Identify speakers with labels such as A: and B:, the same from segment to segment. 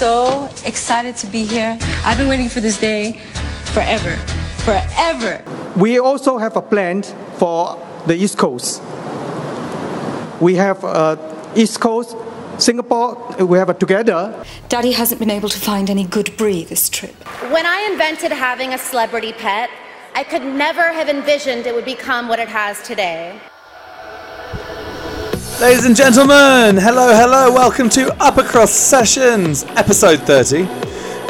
A: so excited to be here. I've been waiting for this day forever. Forever.
B: We also have a plan for the East Coast. We have uh, East Coast, Singapore, we have it together.
C: Daddy hasn't been able to find any good brie this trip.
D: When I invented having a celebrity pet, I could never have envisioned it would become what it has today.
E: Ladies and gentlemen, hello, hello, welcome to Upper Cross Sessions, episode 30.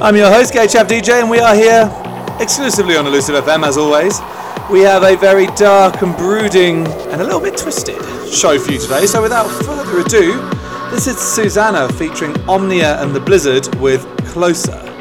E: I'm your host, Gay DJ, and we are here exclusively on Elusive FM as always. We have a very dark and brooding and a little bit twisted show for you today, so without further ado, this is Susana featuring Omnia and the Blizzard with Closer.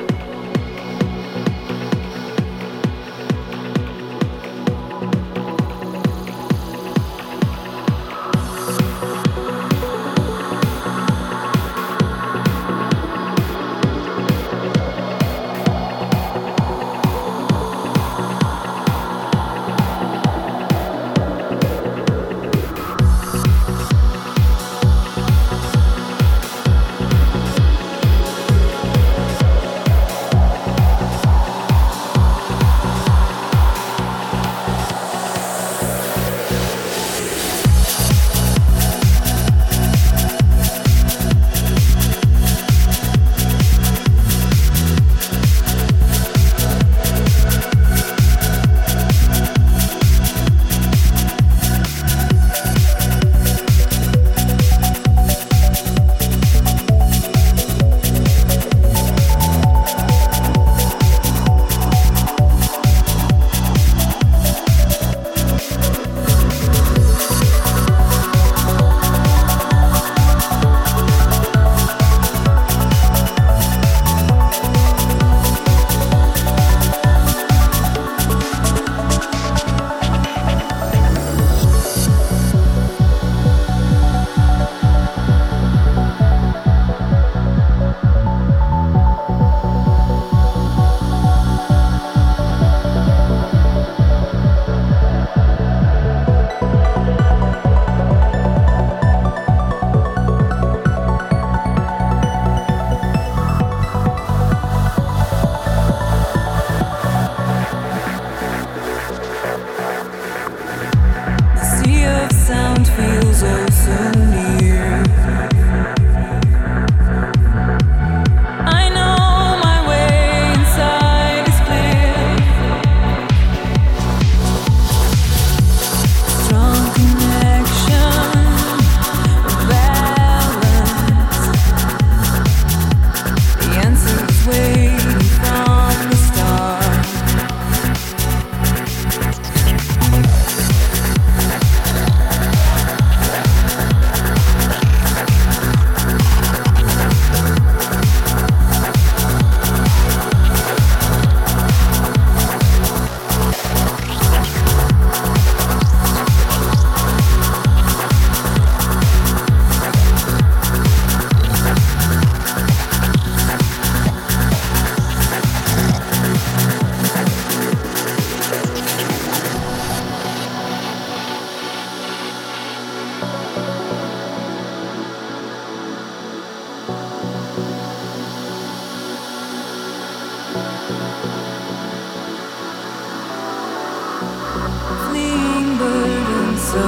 F: When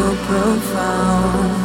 F: I'm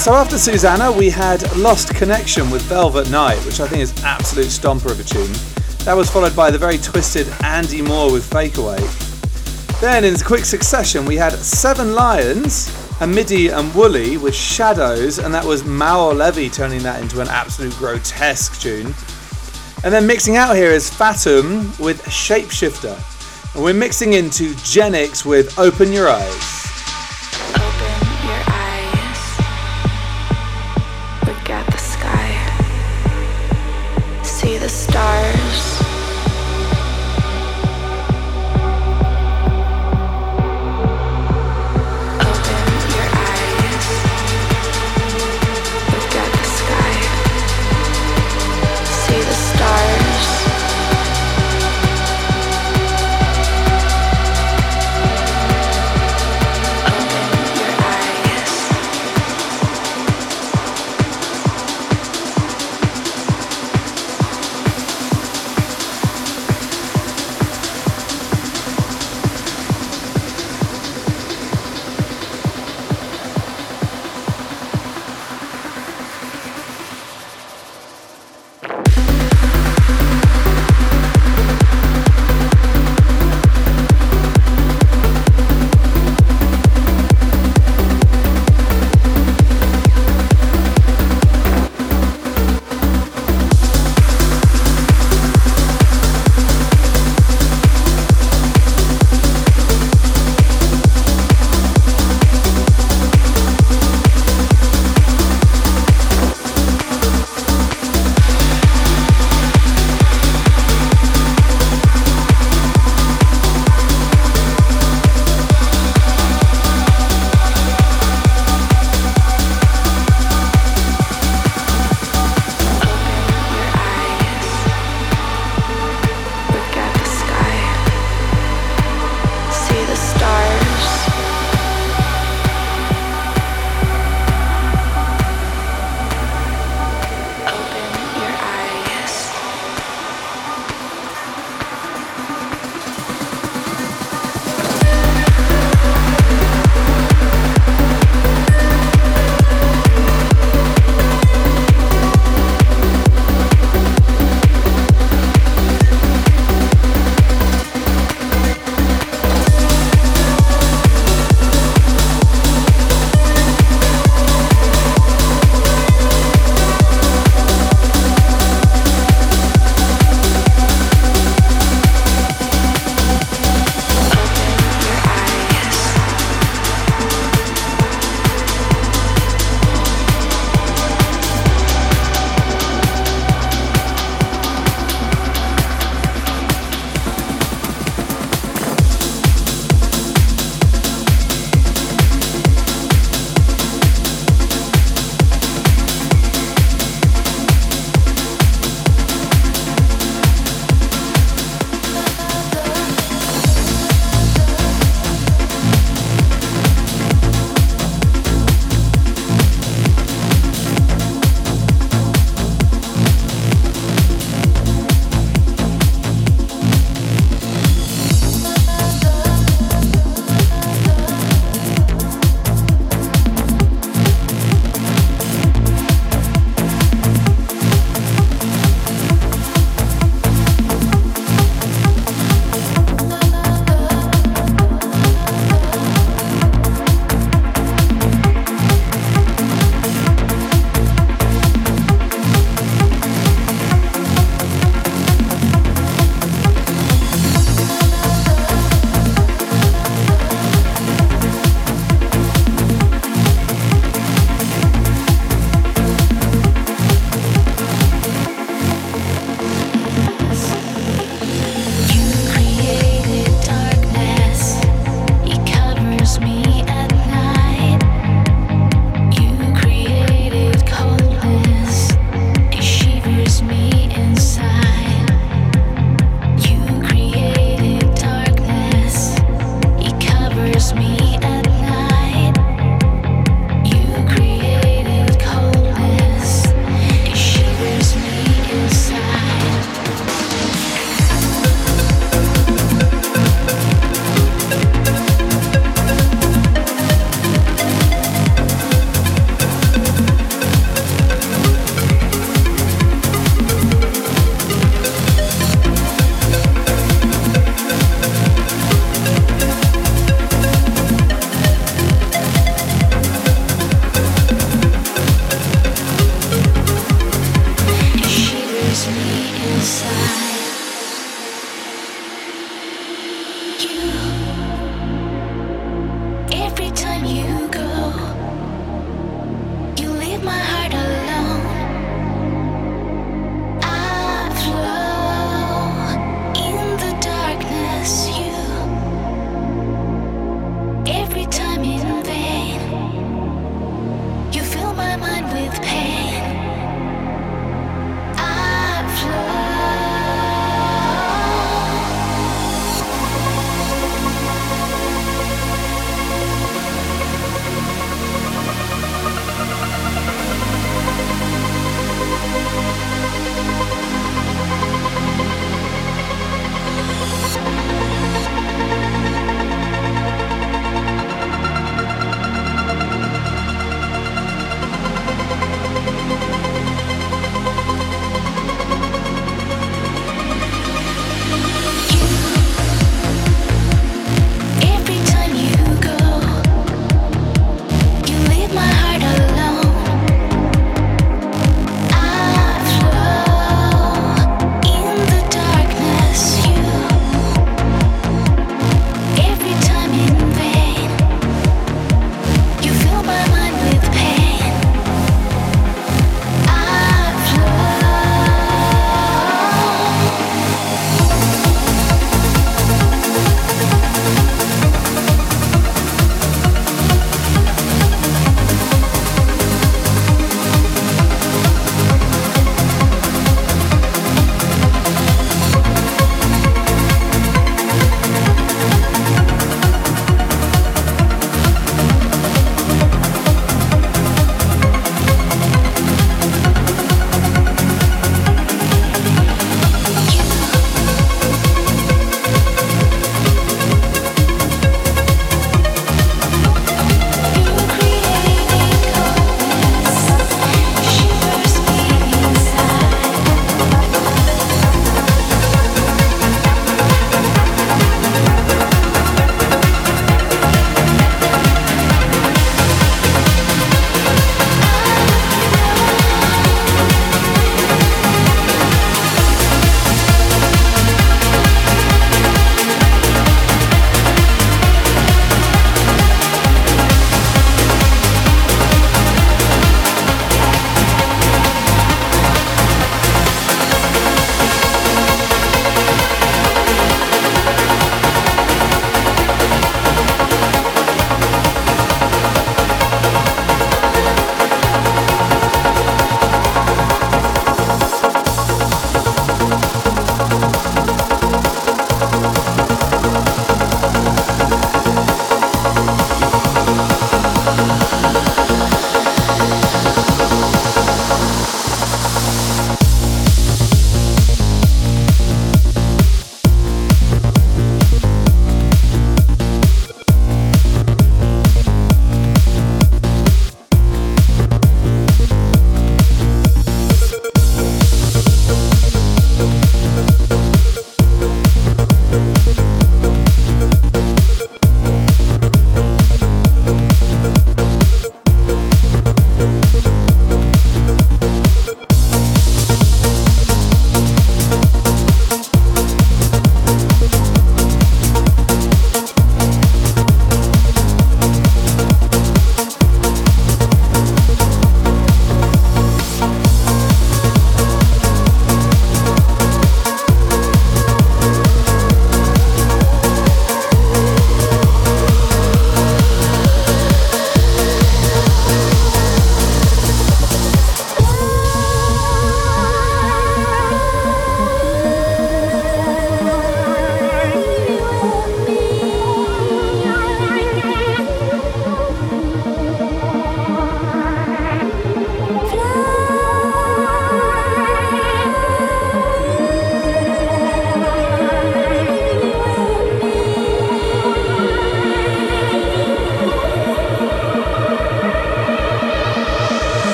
E: so after Susana, we had Lost Connection with Velvet Night, which I think is absolute stomper of a tune. That was followed by the very twisted Andy Moor with Fake Awake. Then, in quick succession, we had Seven Lions, Amidy and Wooli with Shadows, and that was Maor Levi turning that into an absolute grotesque tune. And then mixing out here is Fatum with Shapeshifter. And we're mixing into Genix with Open Your Eyes.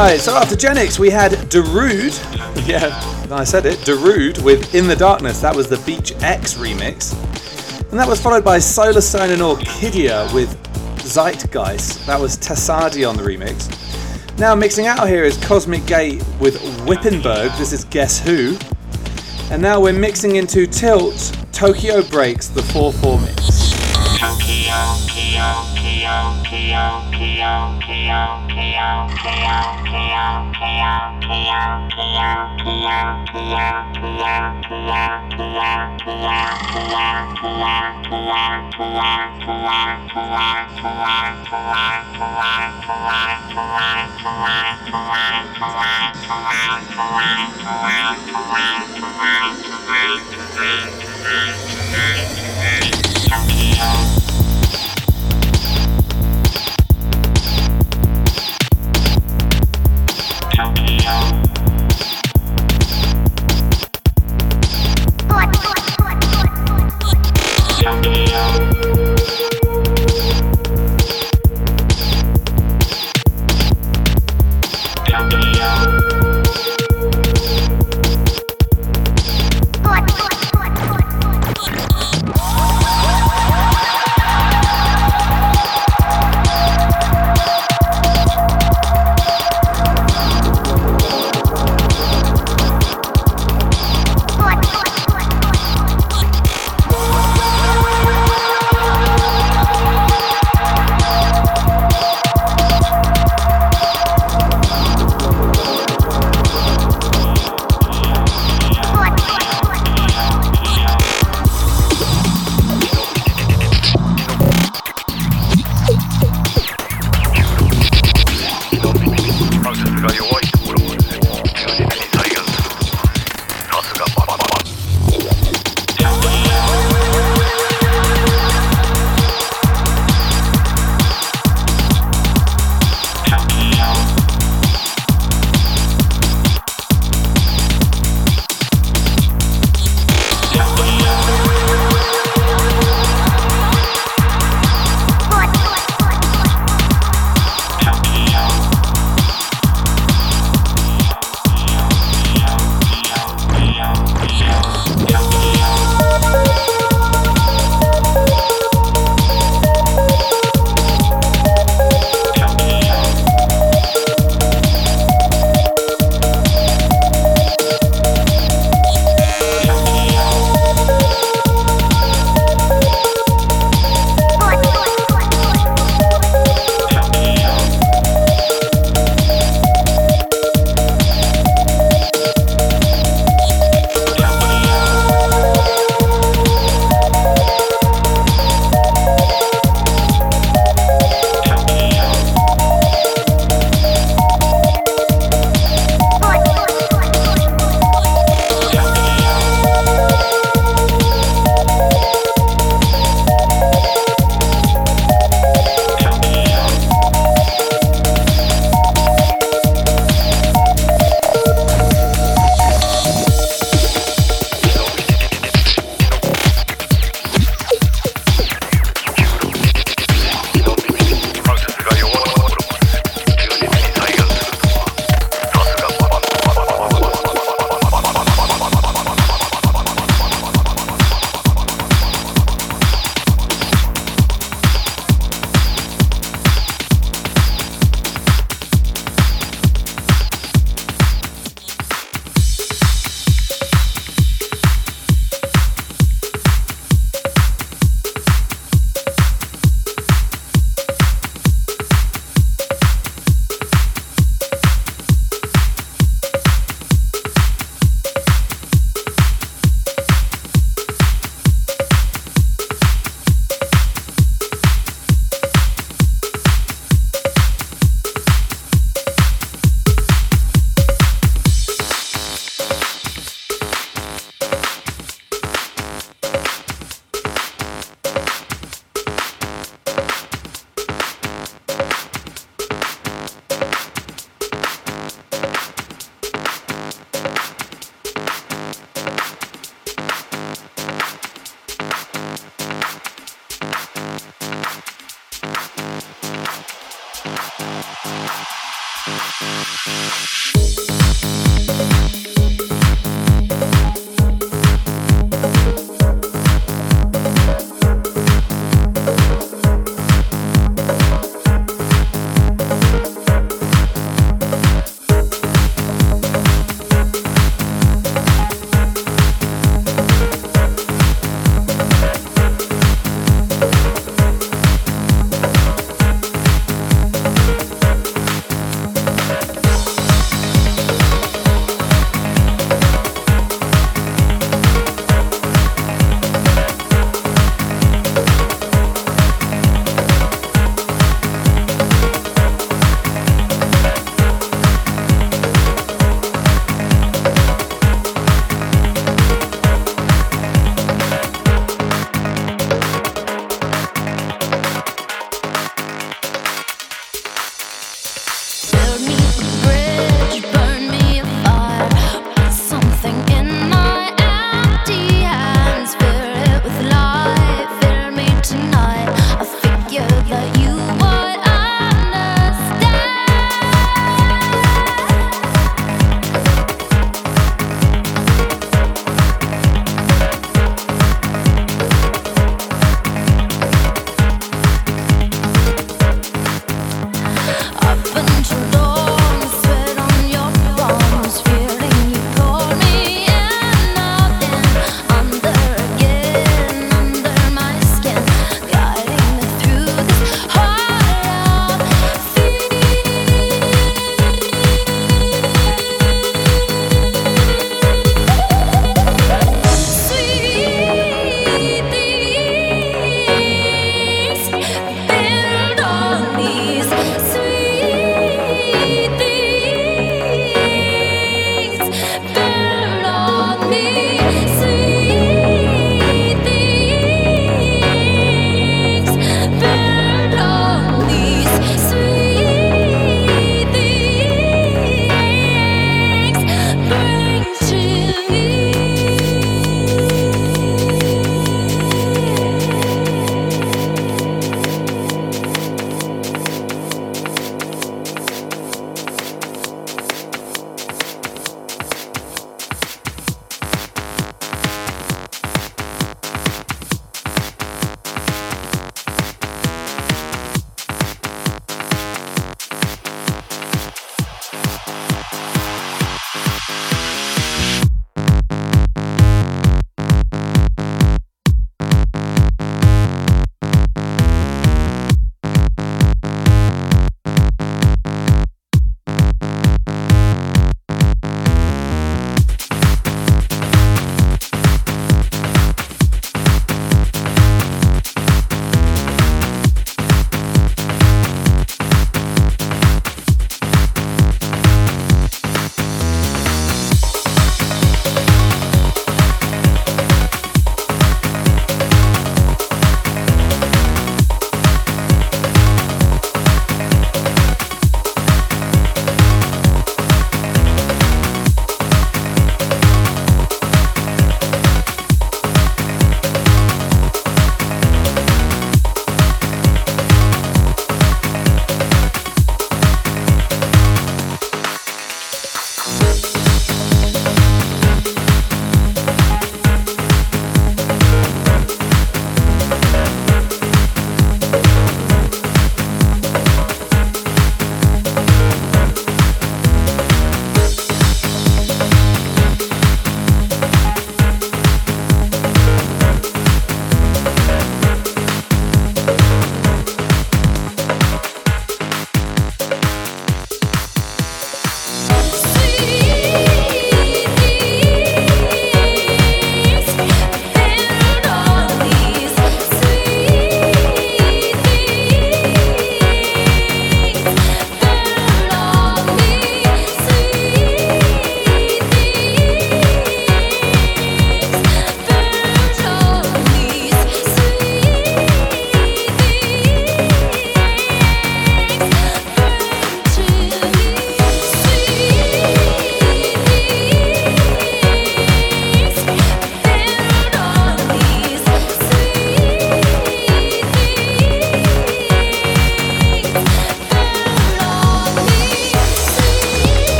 E: Right, so after Genix, we had Darude. Yeah, I said it. Darude with In the Darkness. That was the Beach X remix. And that was followed by Solarstone and Orkidea with Zeitgeist. That was Tasadi on the remix. Now mixing out here is Cosmic Gate with Wippenberg. This is Guess Who. And now we're mixing into Tilt, Tokyo Breaks, the 4-4 mix. Tokyo.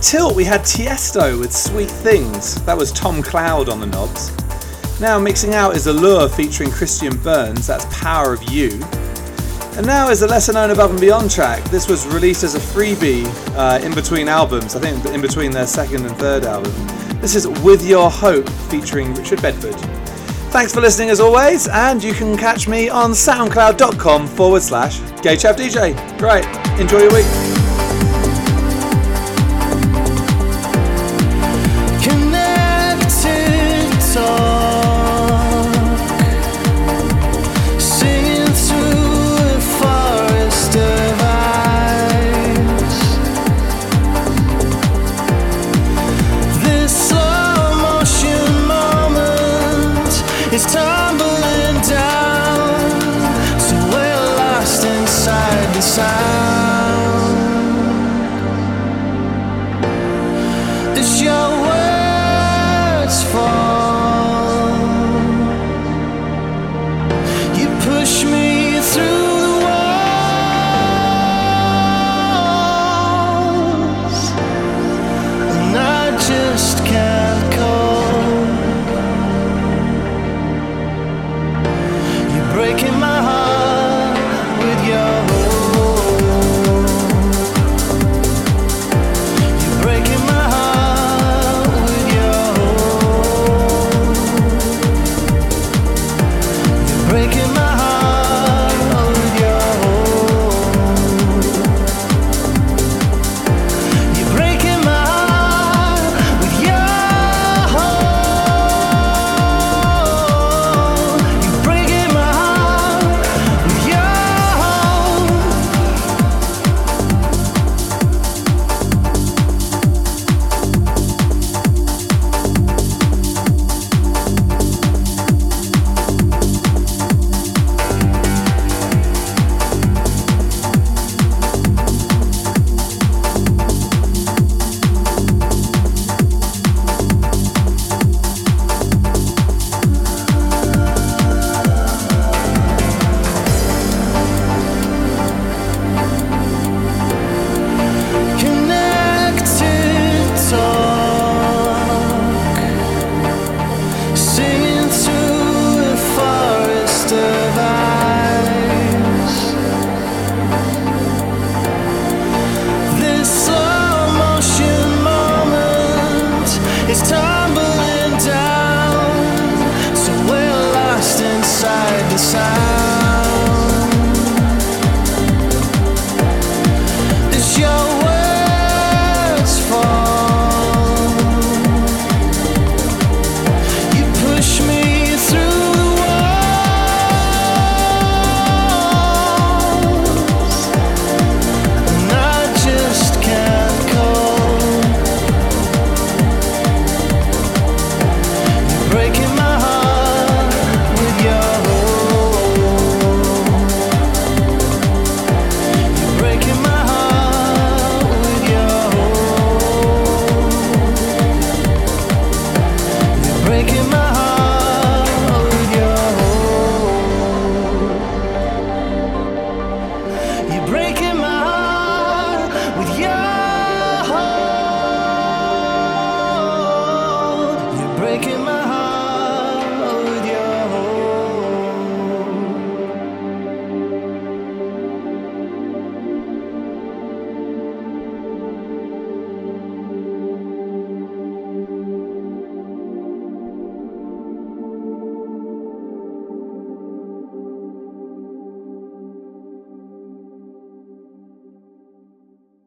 E: Tilt, we had Tiesto with Sweet Things. That was Tom Cloud on the knobs. Now mixing out is Allure featuring Christian Burns, that's Power of You. And now is the lesser known Above and Beyond track. This was released as a freebie uh, in between albums, I think in between their second and third album. This is With Your Hope featuring Richard Bedford. Thanks for listening as always, and you can catch me on soundcloud.com forward slash gaychavdj. Great, enjoy your week.